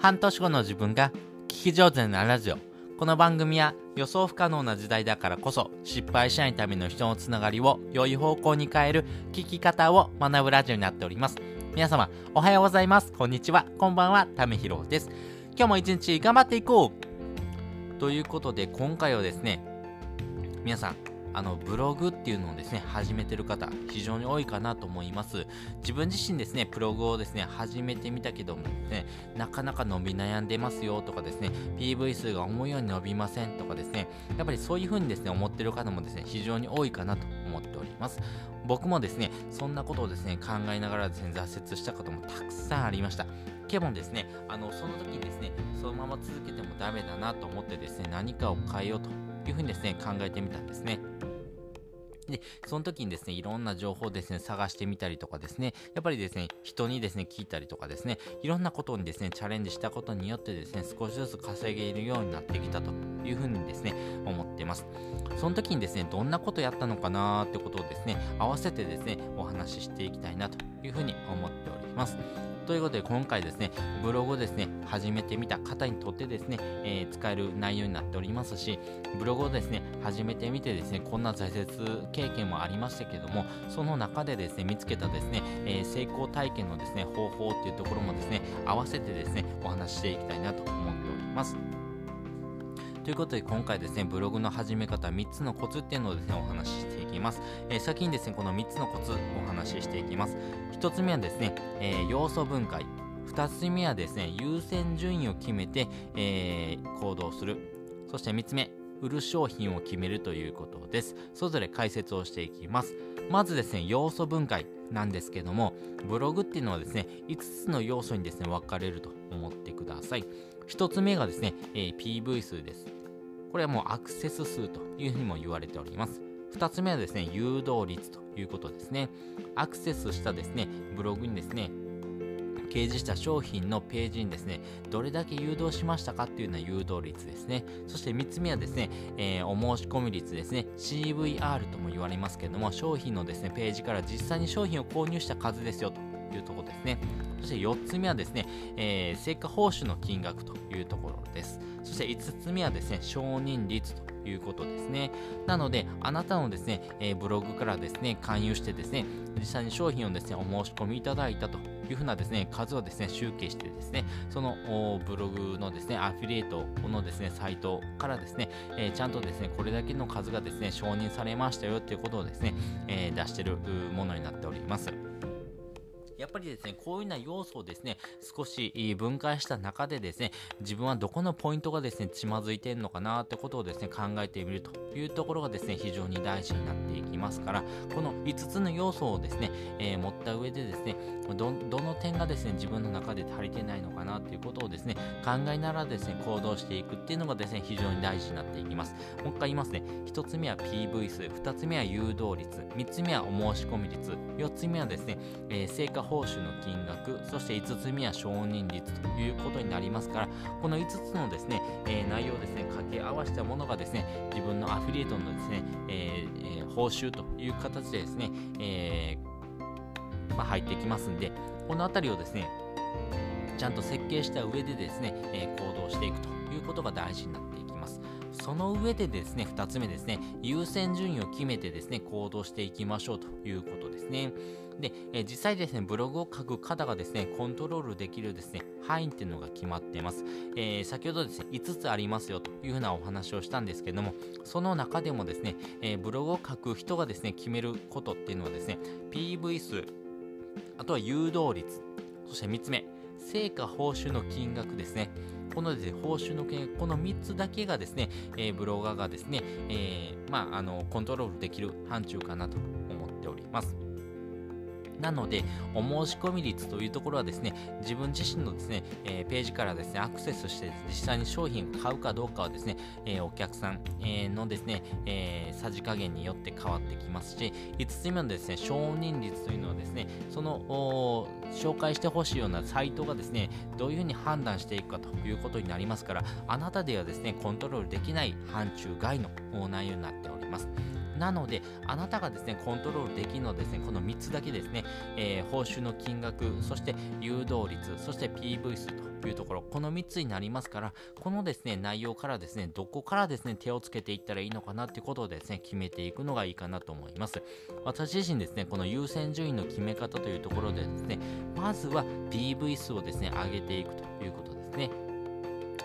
半年後の自分が聞き上手になラジオ。この番組は予想不可能な時代だからこそ失敗しないための人のつながりを良い方向に変える聞き方を学ぶラジオになっております。皆様、おはようございます。こんにちは。こんばんは。ためひろです。今日も一日頑張っていこうということで今回はですね、皆さん、あのブログっていうのをですね始めてる方非常に多いかなと思います。自分自身ですねブログをですね始めてみたけどもねなかなか伸び悩んでますよとかですね PV 数が思うように伸びませんとかですねやっぱりそういう風にですね思ってる方もですね非常に多いかなと思っております。僕もですねそんなことをですね考えながらですね挫折したこともたくさんありました。けもですねあのその時にですねそのまま続けてもダメだなと思ってですね何かを変えようというふうにですね考えてみたんですね。で、その時にですね、いろんな情報をですね、探してみたりとかですね、やっぱりですね、人にですね、聞いたりとかですね、いろんなことにですね、チャレンジしたことによってですね、少しずつ稼げるようになってきたというふうにですね、思ってます。その時にですね、どんなことやったのかなーってことをですね、合わせてですね、お話ししていきたいなというふうに思っております。ということで今回ですね、ブログをですね、始めてみた方にとってですね、えー、使える内容になっておりますし、ブログをですね、始めてみてですね、こんな挫折経験もありましたけども、その中でですね、見つけたですね、えー、成功体験のですね、方法っていうところもですね、合わせてですね、お話ししていきたいなと思っております。ということで今回ですね、ブログの始め方3つのコツっていうのをですね、お話ししていきます。えー、先にですね、この3つのコツお話ししていきます。1つ目はですね、えー、要素分解。2つ目はですね、優先順位を決めて、えー、行動する。そして3つ目、売る商品を決めるということです。それぞれ解説をしていきます。まずですね、要素分解なんですけども、ブログっていうのはですね、5つの要素にですね、分かれると思ってください。1つ目がですね、えー、PV 数です。これはもうアクセス数というふうにも言われております。2つ目はですね、誘導率ということですね。アクセスしたですね、ブログにですね、掲示した商品のページにですね、どれだけ誘導しましたかっていうような誘導率ですね。そして3つ目はですね、えー、お申し込み率ですね。CVR とも言われますけども、商品のですね、ページから実際に商品を購入した数ですよというところですね。そして4つ目はですね、えー、成果報酬の金額というところです。そして5つ目はですね、承認率ということですね。なので、あなたのですね、えー、ブログからですね、勧誘してですね、実際に商品をですね、お申し込みいただいたというふうなですね、数をですね、集計してですね、そのブログのですね、アフィリエイトのですね、サイトからですね、えー、ちゃんとですね、これだけの数がですね、承認されましたよということをですね、えー、出しているものになっております。やっぱりですね、こういうような要素をですね、少し分解した中でですね、自分はどこのポイントがですね、つまずいてるのかなってことをですね、考えてみるというところがですね、非常に大事になっていきますから、この5つの要素をですね、えー、持った上でですね、ど、どの点がですね、自分の中で足りてないのかなっていうことをですね、考えながらですね、行動していくっていうのがですね、非常に大事になっていきます。もう一回言いますね。1つ目は PV 数、2つ目は誘導率、3つ目はお申し込み率、4つ目はですね、えー、成果報酬の金額、そして5つ目は承認率ということになりますから、この5つのですね、えー、内容をですね、掛け合わせたものがですね、自分のアフィリエイトのですね、えー、報酬という形でですね、え、まあ、入ってきますんで、このあたりをですね、ちゃんと設計した上でですね、え行動していくということが大事になっていきます。その上でですね、2つ目ですね、優先順位を決めてですね、行動していきましょうということですね。で、え実際ですね、ブログを書く方がですね、コントロールできるですね、範囲っていうのが決まっています。えー、先ほどですね、5つありますよというふうなお話をしたんですけども、その中でもですね、えー、ブログを書く人がですね、決めることっていうのはですね、PV 数、あとは誘導率、そして3つ目、成果報酬の金額ですね。このですね、報酬の金額、この3つだけがですね、えー、ブロガーがですね、え、まあ、あの、コントロールできる範疇かなと思っております。なので、お申し込み率というところはですね、自分自身のですね、えー、ページからですね、アクセスして実際に商品を買うかどうかはですね、えー、お客さん、えー、のですね、えさじ加減によって変わってきますし、5つ目のですね、承認率というのはですね、その、紹介してほしいようなサイトがですね、どういうふうに判断していくかということになりますから、あなたではですね、コントロールできない範疇外の内容になっております。なので、あなたがですね、コントロールできるのはですね、この3つだけですね、えー、報酬の金額、そして誘導率、そして PV 数というところ、この3つになりますから、このですね、内容からですね、どこからですね、手をつけていったらいいのかなっていうことをですね、決めていくのがいいかなと思います。私自身ですね、この優先順位の決め方というところでですね、まずは PV 数をですね、上げていくということですね。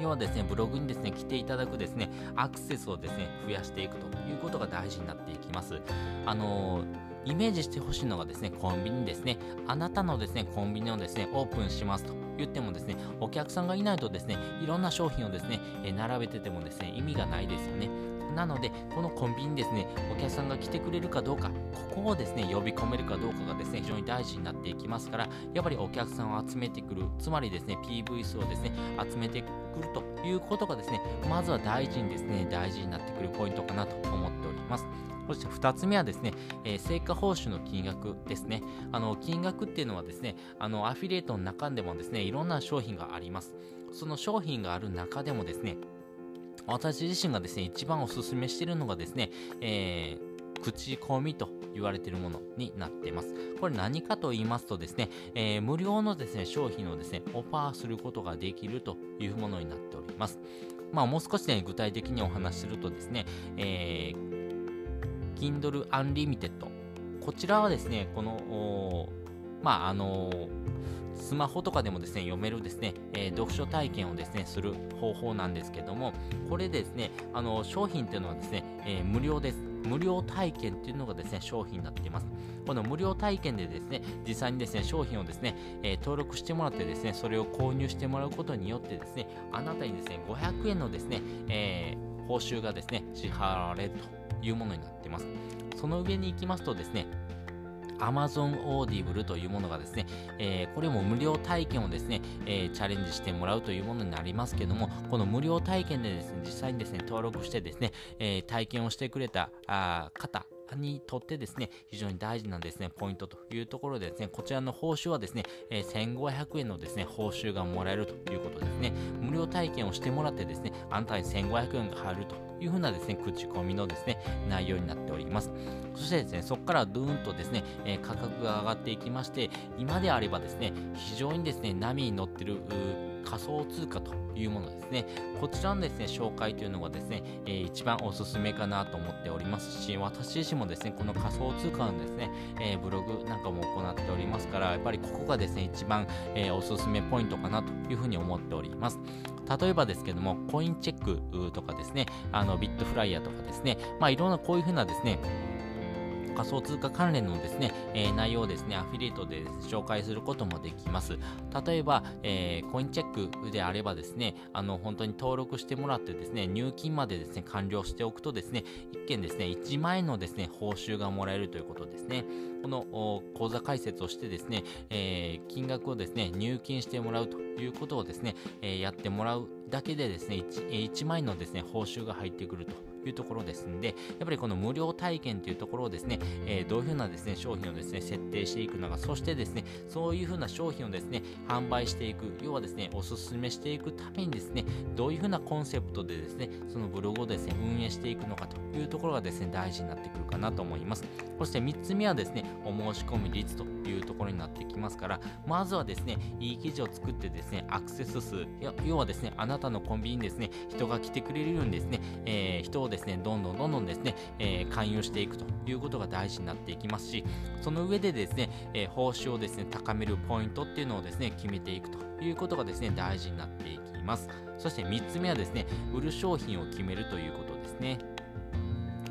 要はですね、ブログにですね、来ていただくですね、アクセスをですね、増やしていくということが大事になっていきます。あのーイメージしてほしいのがですね、コンビニですね。あなたのですね、コンビニをですね、オープンしますと言ってもですね、お客さんがいないとですね、いろんな商品をですね、並べててもですね、意味がないですよね。なので、このコンビニですね、お客さんが来てくれるかどうか、ここをですね、呼び込めるかどうかがですね、非常に大事になっていきますから、やっぱりお客さんを集めてくる、つまりですね、PV 数をですね、集めてくるということがですね、まずは大事にですね、大事になってくるポイントかなと思っております。そして2つ目はですね、えー、成果報酬の金額ですね。あの、金額っていうのはですね、あの、アフィリエイトの中でもですね、いろんな商品があります。その商品がある中でもですね、私自身がですね、一番おすすめしているのがですね、えー、口コミと言われているものになっています。これ何かと言いますとですね、えー、無料のですね、商品をですね、オファーすることができるというものになっております。まあ、もう少しね、具体的にお話しするとですね、えー Kindle Unlimited。こちらはですね、この、まあ、あのスマホとかでもですね、読めるですね、えー、読書体験をですね、する方法なんですけども、これですね、あの、商品っていうのはですね、えー、無料です。無料体験っていうのがですね、商品になっています。この無料体験でですね、実際にですね、商品をですね、えー、登録してもらってですね、それを購入してもらうことによってですね、あなたにですね、500円のですね、え報酬がですね、支払われるというものになっています。その上に行きますとですね、Amazon Audible というものがですね、えー、これも無料体験をですね、えー、チャレンジしてもらうというものになりますけども、この無料体験でですね、実際にですね、登録してですね、え、体験をしてくれたあ方、にとってですね、非常に大事なですね、ポイントというところでですね、こちらの報酬はですね、え、1500円のですね、報酬がもらえるということですね。無料体験をしてもらってですね、あなたに1500円が入るというふうなですね、口コミのですね、内容になっております。そしてですね、そこからドゥーンとですね、えー、価格が上がっていきまして、今であればですね、非常にですね、波に乗ってる仮想通貨というものですね。こちらのですね、紹介というのがですね、えー、一番おすすめかなと思っておりますし、私自身もですね、この仮想通貨のですね、えー、ブログなんかも行っておりますから、やっぱりここがですね、一番、えー、おすすめポイントかなというふうに思っております。例えばですけども、コインチェックとかですね、あの、ビットフライヤーとかですね、まあいろんなこういうふうなですね、仮想通貨関連のですね、えー、内容をですね、アフィリエイトで紹介することもできます。例えば、えー、コインチェックであればですね、あの、本当に登録してもらってですね、入金までですね、完了しておくとですね、一件ですね、1万円のですね、報酬がもらえるということですね。この口座開設をしてですね、えー、金額をですね、入金してもらうということをですね、えー、やってもらうだけでですね1、1万円のですね、報酬が入ってくるというところですんで、やっぱりこの無料体験というところをですね、えー、どういうふうなですね、商品をですね、設定していくのか、そしてですね、そういうふうな商品をですね、販売していく、要はですね、おすすめしていくためにですね、どういうふうなコンセプトでですね、そのブログをですね、運営していくのかというところがですね、大事になってくるかなと思います。そして3つ目はですね、お申し込み率というところになってきますから、まずはですね、いい記事を作ってですね、アクセス数、要はですね、あなたのコンビニにですね、人が来てくれるようにですね、えー、人をですね、どんどんどんどんですね、えー、勧誘していくということが大事になっていきますし、その上でですね、えー、報酬をですね、高めるポイントっていうのをですね、決めていくということがですね、大事になっていきます。そして3つ目はですね、売る商品を決めるということですね。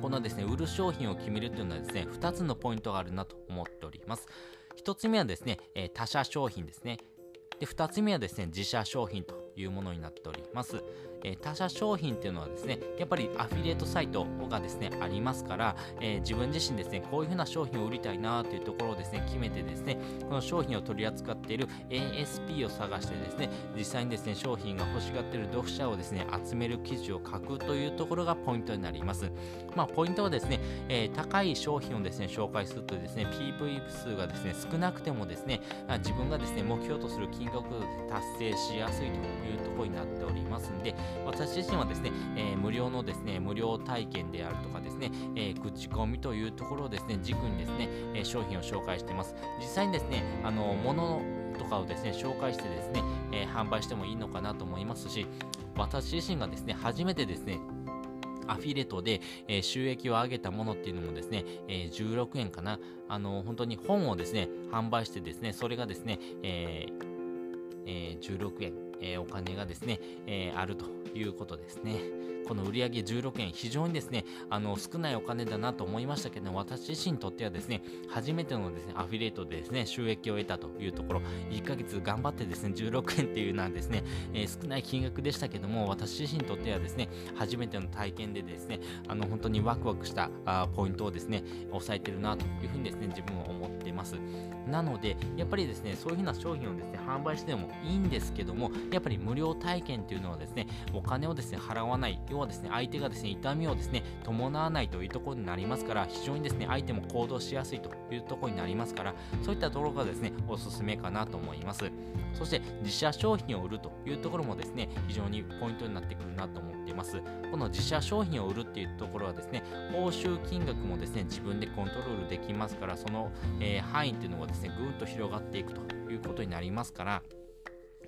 このですね、売る商品を決めるというのはですね、2つのポイントがあるなと思っております。1つ目はですね、えー、他社商品ですね。で、2つ目はですね、自社商品というものになっております。え、他社商品っていうのはですね、やっぱりアフィリエイトサイトがですね、ありますから、え、自分自身ですね、こういうふうな商品を売りたいなというところをですね、決めてですね、この商品を取り扱っている ASP を探してですね、実際にですね、商品が欲しがっている読者をですね、集める記事を書くというところがポイントになります。まあ、ポイントはですね、え、高い商品をですね、紹介するとですね、PV 数がですね、少なくてもですね、自分がですね、目標とする金額を達成しやすいというところになっておりますんで、私自身はですね、えー、無料のですね、無料体験であるとかですね、えー、口コミというところをですね、軸にですね、えー、商品を紹介しています。実際にですね、あの、物のとかをですね、紹介してですね、えー、販売してもいいのかなと思いますし、私自身がですね、初めてですね、アフィレートで、えー、収益を上げたものっていうのもですね、えー、16円かな。あの、本当に本をですね、販売してですね、それがですね、えーえー、16円、えー、お金がですね、えー、あるということですね。この売上16円、非常にですね、あの、少ないお金だなと思いましたけど、私自身にとってはですね、初めてのですね、アフィリエイトでですね、収益を得たというところ、1ヶ月頑張ってですね、16円っていうのはですね、えー、少ない金額でしたけども、私自身にとってはですね、初めての体験でですね、あの、本当にワクワクしたあポイントをですね、抑えてるなというふうにですね、自分は思ってます。なので、やっぱりですね、そういうふうな商品をですね、販売してもいいんですけども、やっぱり無料体験っていうのはですね、お金をですね、払わない、要はですね、相手がですね、痛みをですね、伴わないというところになりますから、非常にですね、相手も行動しやすいというところになりますから、そういったところがですね、おすすめかなと思います。そして、自社商品を売るというところもですね、非常にポイントになってくるなと思っています。この自社商品を売るっていうところはですね、報酬金額もですね、自分でコントロールできますから、その、えー、範囲っていうのがですね、ぐーっと広がっていくということになりますから、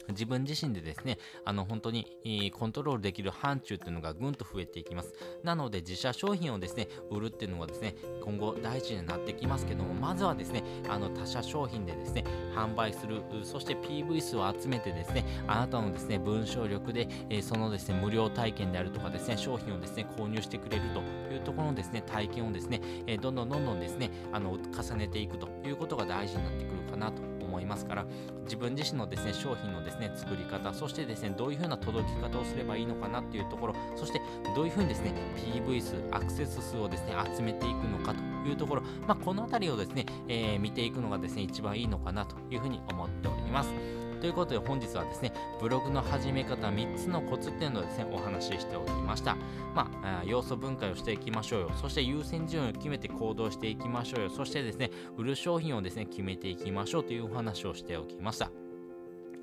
自分自身でですね、あの本当にコントロールできる範疇っていうのがぐんと増えていきます。なので自社商品をですね、売るっていうのはですね、今後大事になってきますけども、まずはですね、あの他社商品でですね、販売する、そして PV 数を集めてですね、あなたのですね、文章力で、え、そのですね、無料体験であるとかですね、商品をですね、購入してくれるというところのですね、体験をですね、え、どんどんどんどんですね、あの、重ねていくということが大事になってくるかなと思いますから自分自身のですね商品のですね作り方そしてですねどういうふうな届き方をすればいいのかなっていうところそしてどういうふうにですね PV 数アクセス数をですね集めていくのかというところまあ、この辺りをですね、えー、見ていくのがですね一番いいのかなというふうに思っております。ということで本日はですね、ブログの始め方3つのコツっていうのをですね、お話ししておきました。まあ、要素分解をしていきましょうよ。そして優先順位を決めて行動していきましょうよ。そしてですね、売る商品をですね、決めていきましょうというお話をしておきました。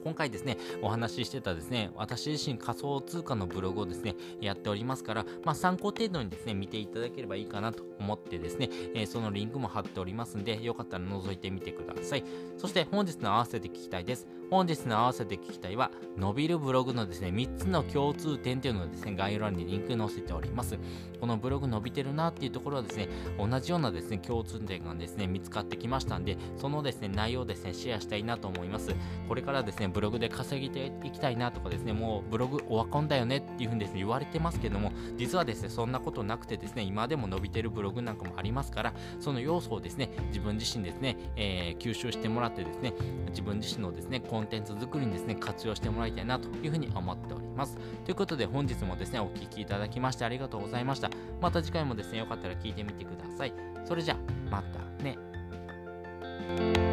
今回ですね、お話ししてたですね、私自身仮想通貨のブログをですね、やっておりますから、まあ、参考程度にですね、見ていただければいいかなと思ってですね、えー、そのリンクも貼っておりますんで、よかったら覗いてみてください。そして本日の合わせて聞きたいです。本日の合わせて聞きたいは、伸びるブログのですね、3つの共通点というのをですね、概要欄にリンク載せております。このブログ伸びてるなっていうところはですね、同じようなですね、共通点がですね、見つかってきましたんで、そのですね、内容をですね、シェアしたいなと思います。これからですねブログで稼ぎていきたいなとかですね、もうブログオワコンだよねっていうふうにですね、言われてますけども、実はですね、そんなことなくてですね、今でも伸びてるブログなんかもありますから、その要素をですね、自分自身ですね、えー、吸収してもらってですね、自分自身のですね、コンテンツ作りにですね、活用してもらいたいなというふうに思っております。ということで、本日もですね、お聴きいただきましてありがとうございました。また次回もですね、よかったら聞いてみてください。それじゃあ、またね。